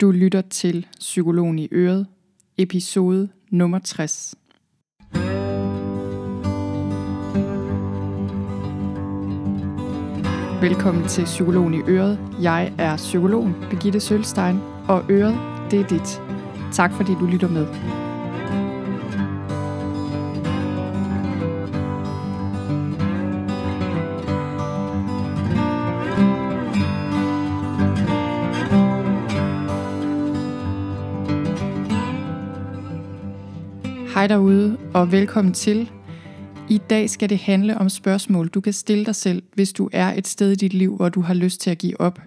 Du lytter til Psykologen i Øret, episode nummer 60. Velkommen til Psykologen i Øret. Jeg er psykologen Birgitte Sølstein, og Øret, det er dit. Tak fordi du lytter med. Hej derude, og velkommen til. I dag skal det handle om spørgsmål, du kan stille dig selv, hvis du er et sted i dit liv, hvor du har lyst til at give op.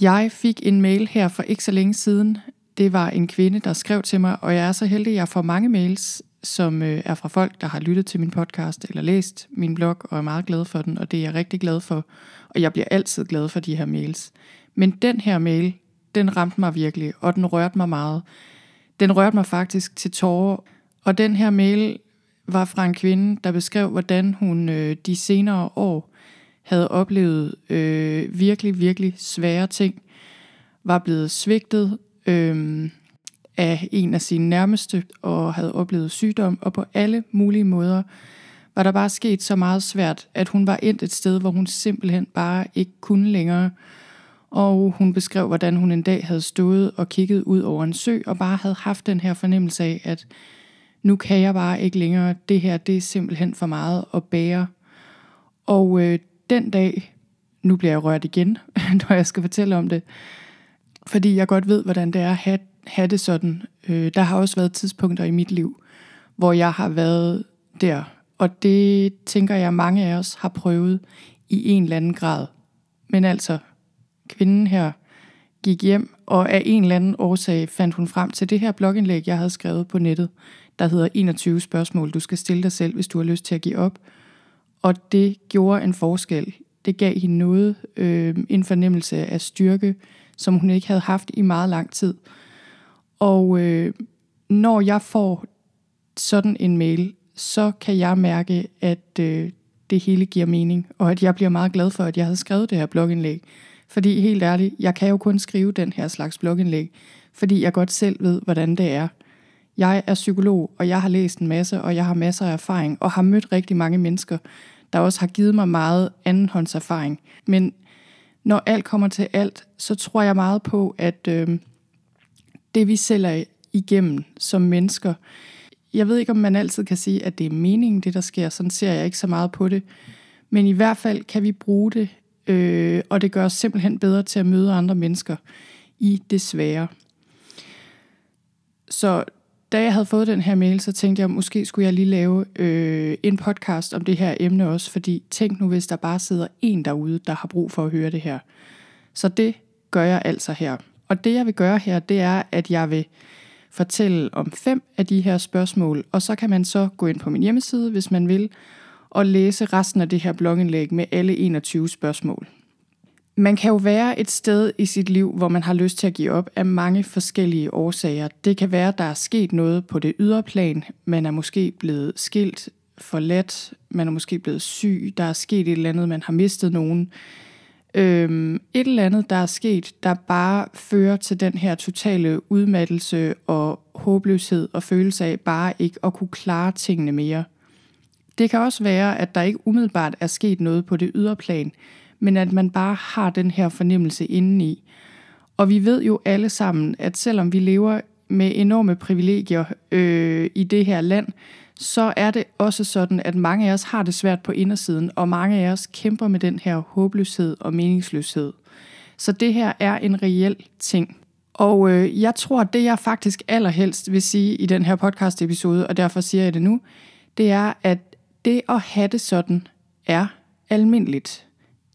Jeg fik en mail her for ikke så længe siden. Det var en kvinde, der skrev til mig, og jeg er så heldig, at jeg får mange mails, som øh, er fra folk, der har lyttet til min podcast eller læst min blog, og er meget glad for den, og det er jeg rigtig glad for. Og jeg bliver altid glad for de her mails. Men den her mail, den ramte mig virkelig, og den rørte mig meget. Den rørte mig faktisk til tårer, og den her mail var fra en kvinde, der beskrev, hvordan hun øh, de senere år havde oplevet øh, virkelig, virkelig svære ting, var blevet svigtet øh, af en af sine nærmeste, og havde oplevet sygdom, og på alle mulige måder var der bare sket så meget svært, at hun var endt et sted, hvor hun simpelthen bare ikke kunne længere. Og hun beskrev, hvordan hun en dag havde stået og kigget ud over en sø, og bare havde haft den her fornemmelse af, at nu kan jeg bare ikke længere, det her det er simpelthen for meget at bære. Og øh, den dag, nu bliver jeg rørt igen, når jeg skal fortælle om det, fordi jeg godt ved, hvordan det er at have, have det sådan. Øh, der har også været tidspunkter i mit liv, hvor jeg har været der, og det tænker jeg, mange af os har prøvet i en eller anden grad. Men altså, kvinden her gik hjem, og af en eller anden årsag fandt hun frem til det her blogindlæg, jeg havde skrevet på nettet, der hedder 21 spørgsmål, du skal stille dig selv, hvis du har lyst til at give op. Og det gjorde en forskel. Det gav hende noget, øh, en fornemmelse af styrke, som hun ikke havde haft i meget lang tid. Og øh, når jeg får sådan en mail, så kan jeg mærke, at øh, det hele giver mening, og at jeg bliver meget glad for, at jeg havde skrevet det her blogindlæg. Fordi helt ærligt, jeg kan jo kun skrive den her slags blogindlæg, fordi jeg godt selv ved, hvordan det er. Jeg er psykolog, og jeg har læst en masse, og jeg har masser af erfaring, og har mødt rigtig mange mennesker, der også har givet mig meget andenhåndserfaring. Men når alt kommer til alt, så tror jeg meget på, at øh, det vi sælger igennem som mennesker, jeg ved ikke, om man altid kan sige, at det er meningen, det der sker. Sådan ser jeg ikke så meget på det. Men i hvert fald kan vi bruge det, øh, og det gør os simpelthen bedre til at møde andre mennesker i det svære. Så da jeg havde fået den her mail, så tænkte jeg, måske skulle jeg lige lave øh, en podcast om det her emne også, fordi tænk nu, hvis der bare sidder en derude, der har brug for at høre det her. Så det gør jeg altså her. Og det jeg vil gøre her, det er, at jeg vil fortælle om fem af de her spørgsmål, og så kan man så gå ind på min hjemmeside, hvis man vil, og læse resten af det her blogindlæg med alle 21 spørgsmål. Man kan jo være et sted i sit liv, hvor man har lyst til at give op af mange forskellige årsager. Det kan være, at der er sket noget på det ydre plan. Man er måske blevet skilt, forladt, man er måske blevet syg, der er sket et eller andet, man har mistet nogen. Øhm, et eller andet, der er sket, der bare fører til den her totale udmattelse og håbløshed og følelse af bare ikke at kunne klare tingene mere. Det kan også være, at der ikke umiddelbart er sket noget på det ydre plan, men at man bare har den her fornemmelse indeni. Og vi ved jo alle sammen, at selvom vi lever med enorme privilegier øh, i det her land, så er det også sådan, at mange af os har det svært på indersiden, og mange af os kæmper med den her håbløshed og meningsløshed. Så det her er en reel ting. Og øh, jeg tror, at det jeg faktisk allerhelst vil sige i den her podcast episode, og derfor siger jeg det nu, det er, at det at have det sådan er almindeligt.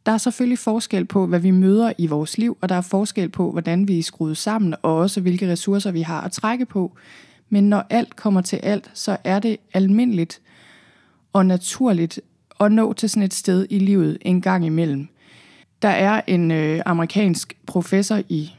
Der er selvfølgelig forskel på, hvad vi møder i vores liv, og der er forskel på, hvordan vi er skruet sammen, og også hvilke ressourcer vi har at trække på. Men når alt kommer til alt, så er det almindeligt og naturligt at nå til sådan et sted i livet en gang imellem. Der er en øh, amerikansk professor i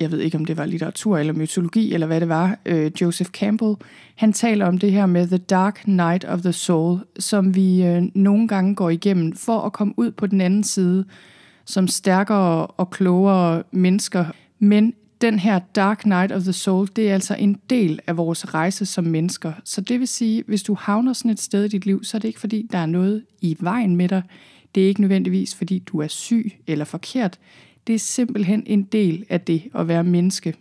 jeg ved ikke om det var litteratur eller mytologi eller hvad det var, øh, Joseph Campbell, han taler om det her med The Dark Night of the Soul, som vi øh, nogle gange går igennem for at komme ud på den anden side som stærkere og klogere mennesker. Men den her Dark Night of the Soul, det er altså en del af vores rejse som mennesker. Så det vil sige, hvis du havner sådan et sted i dit liv, så er det ikke fordi, der er noget i vejen med dig. Det er ikke nødvendigvis fordi, du er syg eller forkert. Det er simpelthen en del af det at være menneske.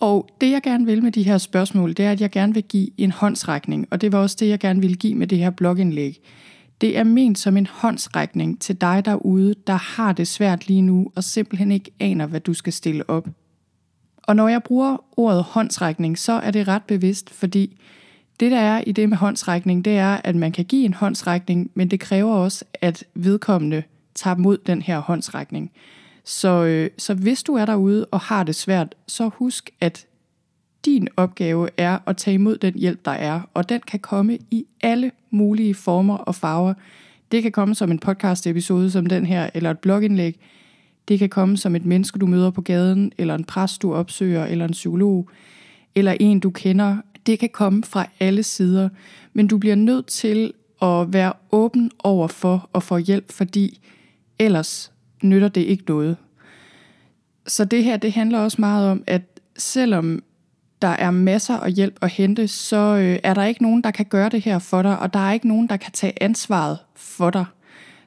Og det jeg gerne vil med de her spørgsmål, det er, at jeg gerne vil give en håndsrækning, og det var også det, jeg gerne ville give med det her blogindlæg. Det er ment som en håndsrækning til dig derude, der har det svært lige nu, og simpelthen ikke aner, hvad du skal stille op. Og når jeg bruger ordet håndsrækning, så er det ret bevidst, fordi det der er i det med håndsrækning, det er, at man kan give en håndsrækning, men det kræver også, at vedkommende tager mod den her håndsrækning. Så, øh, så hvis du er derude og har det svært, så husk, at din opgave er at tage imod den hjælp, der er, og den kan komme i alle mulige former og farver. Det kan komme som en podcast episode som den her, eller et blogindlæg. Det kan komme som et menneske, du møder på gaden, eller en præst, du opsøger, eller en psykolog, eller en, du kender. Det kan komme fra alle sider, men du bliver nødt til at være åben over for at få hjælp, fordi ellers nytter det ikke noget. Så det her, det handler også meget om, at selvom der er masser af hjælp at hente, så øh, er der ikke nogen, der kan gøre det her for dig, og der er ikke nogen, der kan tage ansvaret for dig.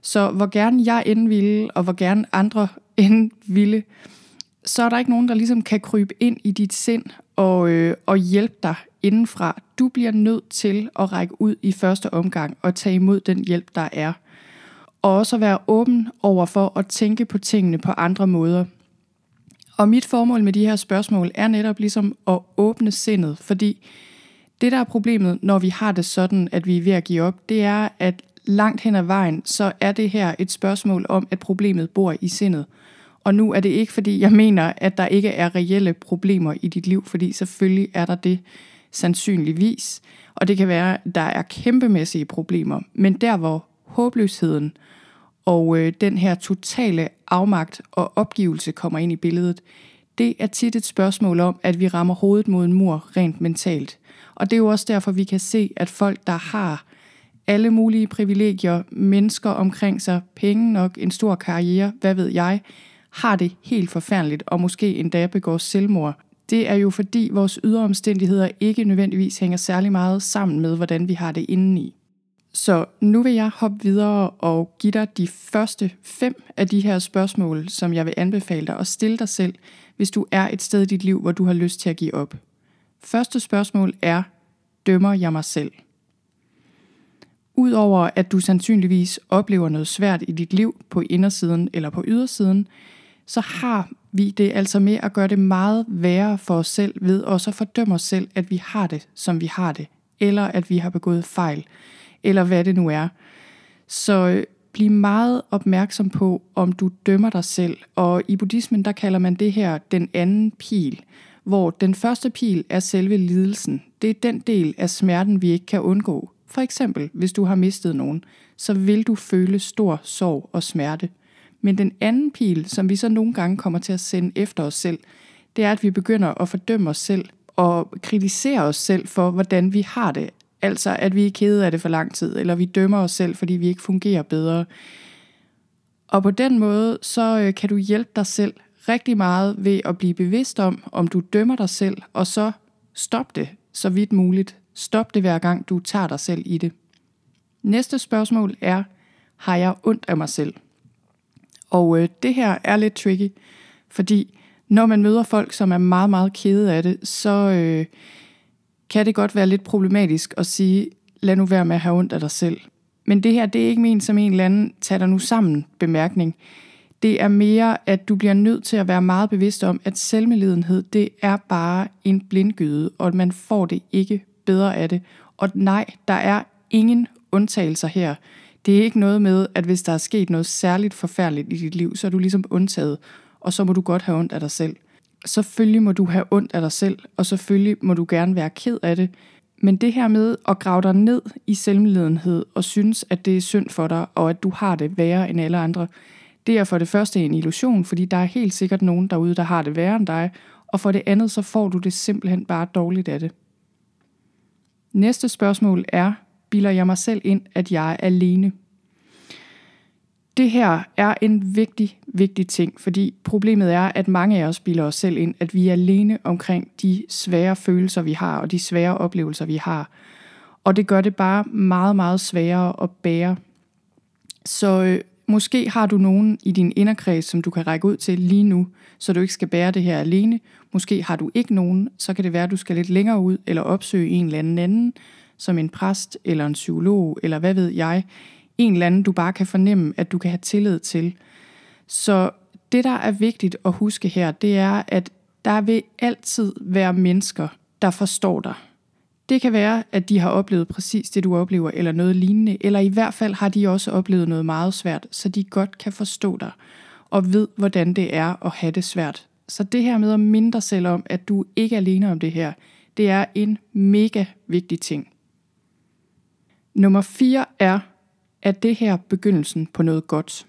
Så hvor gerne jeg end ville, og hvor gerne andre end ville, så er der ikke nogen, der ligesom kan krybe ind i dit sind og, øh, og hjælpe dig indenfra. Du bliver nødt til at række ud i første omgang og tage imod den hjælp, der er. Og også at være åben over for at tænke på tingene på andre måder. Og mit formål med de her spørgsmål er netop ligesom at åbne sindet, fordi det der er problemet, når vi har det sådan, at vi er ved at give op, det er, at langt hen ad vejen, så er det her et spørgsmål om, at problemet bor i sindet. Og nu er det ikke, fordi jeg mener, at der ikke er reelle problemer i dit liv, fordi selvfølgelig er der det sandsynligvis. Og det kan være, at der er kæmpemæssige problemer. Men der, hvor håbløsheden og øh, den her totale afmagt og opgivelse kommer ind i billedet, det er tit et spørgsmål om, at vi rammer hovedet mod en mur rent mentalt. Og det er jo også derfor, vi kan se, at folk, der har alle mulige privilegier, mennesker omkring sig, penge nok, en stor karriere, hvad ved jeg, har det helt forfærdeligt og måske endda begår selvmord. Det er jo fordi vores ydre omstændigheder ikke nødvendigvis hænger særlig meget sammen med, hvordan vi har det indeni. Så nu vil jeg hoppe videre og give dig de første fem af de her spørgsmål, som jeg vil anbefale dig at stille dig selv, hvis du er et sted i dit liv, hvor du har lyst til at give op. Første spørgsmål er, dømmer jeg mig selv? Udover at du sandsynligvis oplever noget svært i dit liv på indersiden eller på ydersiden, så har vi det altså med at gøre det meget værre for os selv ved også at fordømme os selv, at vi har det, som vi har det, eller at vi har begået fejl eller hvad det nu er. Så øh, bliv meget opmærksom på, om du dømmer dig selv. Og i buddhismen, der kalder man det her den anden pil, hvor den første pil er selve lidelsen. Det er den del af smerten, vi ikke kan undgå. For eksempel, hvis du har mistet nogen, så vil du føle stor sorg og smerte. Men den anden pil, som vi så nogle gange kommer til at sende efter os selv, det er, at vi begynder at fordømme os selv og kritisere os selv for, hvordan vi har det. Altså, at vi er kede af det for lang tid, eller vi dømmer os selv, fordi vi ikke fungerer bedre. Og på den måde, så øh, kan du hjælpe dig selv rigtig meget ved at blive bevidst om, om du dømmer dig selv, og så stop det så vidt muligt. Stop det hver gang, du tager dig selv i det. Næste spørgsmål er, har jeg ondt af mig selv? Og øh, det her er lidt tricky, fordi når man møder folk, som er meget, meget kede af det, så, øh, kan det godt være lidt problematisk at sige, lad nu være med at have ondt af dig selv. Men det her, det er ikke ment som en eller anden, tag dig nu sammen bemærkning. Det er mere, at du bliver nødt til at være meget bevidst om, at selvmedlidenhed, det er bare en blindgyde, og at man får det ikke bedre af det. Og nej, der er ingen undtagelser her. Det er ikke noget med, at hvis der er sket noget særligt forfærdeligt i dit liv, så er du ligesom undtaget, og så må du godt have ondt af dig selv selvfølgelig må du have ondt af dig selv, og selvfølgelig må du gerne være ked af det. Men det her med at grave dig ned i selvmedledenhed og synes, at det er synd for dig, og at du har det værre end alle andre, det er for det første en illusion, fordi der er helt sikkert nogen derude, der har det værre end dig, og for det andet, så får du det simpelthen bare dårligt af det. Næste spørgsmål er, bilder jeg mig selv ind, at jeg er alene? Det her er en vigtig, vigtig ting, fordi problemet er, at mange af os bilder os selv ind, at vi er alene omkring de svære følelser, vi har, og de svære oplevelser, vi har. Og det gør det bare meget, meget sværere at bære. Så øh, måske har du nogen i din inderkreds, som du kan række ud til lige nu, så du ikke skal bære det her alene. Måske har du ikke nogen, så kan det være, at du skal lidt længere ud, eller opsøge en eller anden anden, som en præst, eller en psykolog, eller hvad ved jeg. En eller anden, du bare kan fornemme, at du kan have tillid til. Så det, der er vigtigt at huske her, det er, at der vil altid være mennesker, der forstår dig. Det kan være, at de har oplevet præcis det, du oplever, eller noget lignende, eller i hvert fald har de også oplevet noget meget svært, så de godt kan forstå dig, og ved, hvordan det er at have det svært. Så det her med at mindre selv om, at du ikke er alene om det her, det er en mega vigtig ting. Nummer 4 er, at det her begyndelsen på noget godt.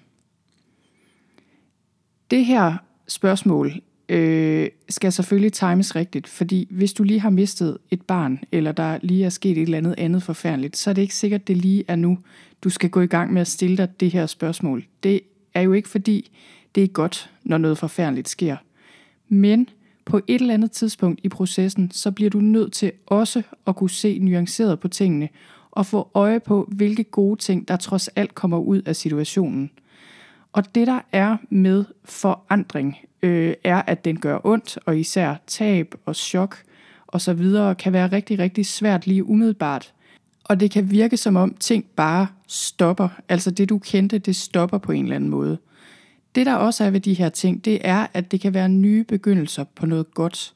Det her spørgsmål øh, skal selvfølgelig times rigtigt, fordi hvis du lige har mistet et barn, eller der lige er sket et eller andet andet forfærdeligt, så er det ikke sikkert, det lige er nu, du skal gå i gang med at stille dig det her spørgsmål. Det er jo ikke fordi, det er godt, når noget forfærdeligt sker. Men på et eller andet tidspunkt i processen, så bliver du nødt til også at kunne se nuanceret på tingene, og få øje på, hvilke gode ting, der trods alt kommer ud af situationen. Og det der er med forandring, øh, er, at den gør ondt, og især tab og chok og så videre kan være rigtig, rigtig svært lige umiddelbart. Og det kan virke som om ting bare stopper. Altså det du kendte, det stopper på en eller anden måde. Det der også er ved de her ting, det er, at det kan være nye begyndelser på noget godt.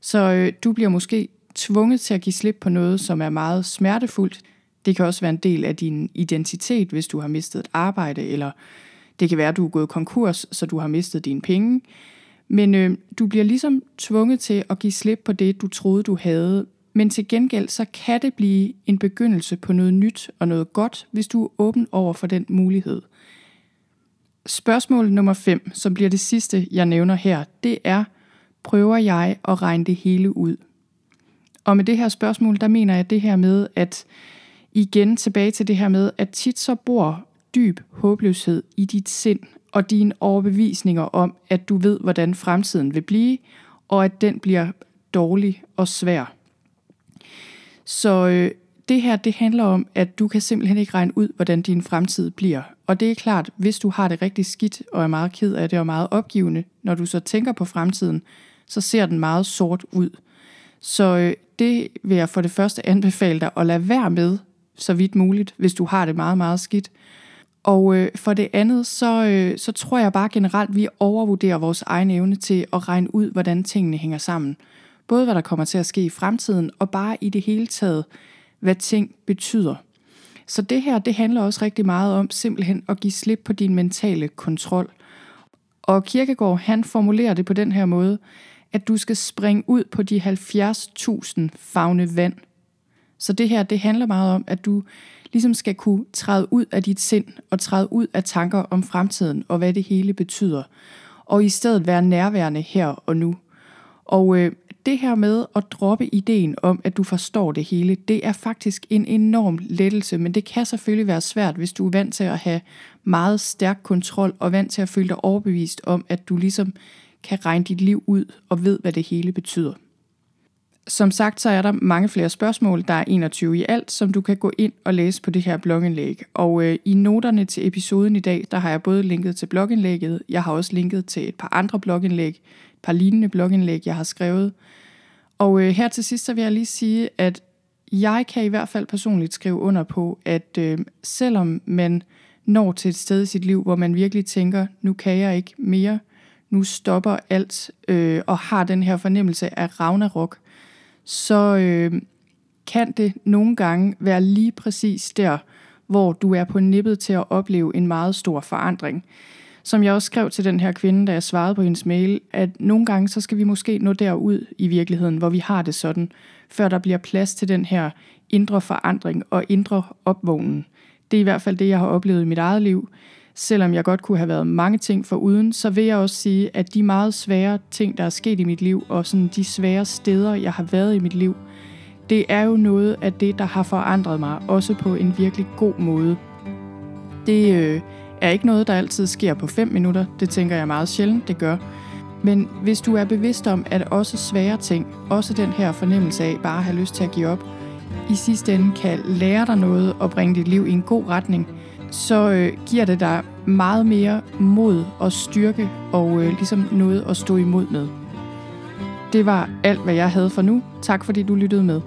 Så øh, du bliver måske tvunget til at give slip på noget, som er meget smertefuldt. Det kan også være en del af din identitet, hvis du har mistet et arbejde, eller det kan være, at du er gået konkurs, så du har mistet dine penge. Men øh, du bliver ligesom tvunget til at give slip på det, du troede, du havde. Men til gengæld, så kan det blive en begyndelse på noget nyt og noget godt, hvis du er åben over for den mulighed. Spørgsmål nummer 5, som bliver det sidste, jeg nævner her, det er, prøver jeg at regne det hele ud? Og med det her spørgsmål, der mener jeg det her med, at igen tilbage til det her med, at tit så bor dyb håbløshed i dit sind og dine overbevisninger om, at du ved, hvordan fremtiden vil blive, og at den bliver dårlig og svær. Så øh, det her, det handler om, at du kan simpelthen ikke regne ud, hvordan din fremtid bliver. Og det er klart, hvis du har det rigtig skidt og er meget ked af det og meget opgivende, når du så tænker på fremtiden, så ser den meget sort ud. Så øh, det vil jeg for det første anbefale dig at lade være med, så vidt muligt, hvis du har det meget, meget skidt. Og øh, for det andet, så, øh, så tror jeg bare generelt, at vi overvurderer vores egen evne til at regne ud, hvordan tingene hænger sammen. Både hvad der kommer til at ske i fremtiden, og bare i det hele taget, hvad ting betyder. Så det her, det handler også rigtig meget om simpelthen at give slip på din mentale kontrol. Og Kirkegaard, han formulerer det på den her måde, at du skal springe ud på de 70.000 fagne vand. Så det her, det handler meget om, at du ligesom skal kunne træde ud af dit sind og træde ud af tanker om fremtiden og hvad det hele betyder. Og i stedet være nærværende her og nu. Og øh, det her med at droppe ideen om, at du forstår det hele, det er faktisk en enorm lettelse, men det kan selvfølgelig være svært, hvis du er vant til at have meget stærk kontrol og vant til at føle dig overbevist om, at du ligesom kan regne dit liv ud og ved, hvad det hele betyder. Som sagt, så er der mange flere spørgsmål. Der er 21 i alt, som du kan gå ind og læse på det her blogindlæg. Og øh, i noterne til episoden i dag, der har jeg både linket til blogindlægget, jeg har også linket til et par andre blogindlæg, et par lignende blogindlæg, jeg har skrevet. Og øh, her til sidst, så vil jeg lige sige, at jeg kan i hvert fald personligt skrive under på, at øh, selvom man når til et sted i sit liv, hvor man virkelig tænker, nu kan jeg ikke mere, nu stopper alt, øh, og har den her fornemmelse af Ragnarok, så øh, kan det nogle gange være lige præcis der, hvor du er på nippet til at opleve en meget stor forandring. Som jeg også skrev til den her kvinde, da jeg svarede på hendes mail, at nogle gange så skal vi måske nå derud i virkeligheden, hvor vi har det sådan, før der bliver plads til den her indre forandring og indre opvågnen. Det er i hvert fald det, jeg har oplevet i mit eget liv. Selvom jeg godt kunne have været mange ting for uden, så vil jeg også sige, at de meget svære ting, der er sket i mit liv, og sådan de svære steder, jeg har været i mit liv, det er jo noget af det, der har forandret mig, også på en virkelig god måde. Det øh, er ikke noget, der altid sker på 5 minutter. Det tænker jeg meget sjældent, det gør. Men hvis du er bevidst om, at også svære ting, også den her fornemmelse af bare at have lyst til at give op, i sidste ende kan lære dig noget og bringe dit liv i en god retning, så øh, giver det dig meget mere mod og styrke og øh, ligesom noget at stå imod med. Det var alt, hvad jeg havde for nu. Tak fordi du lyttede med.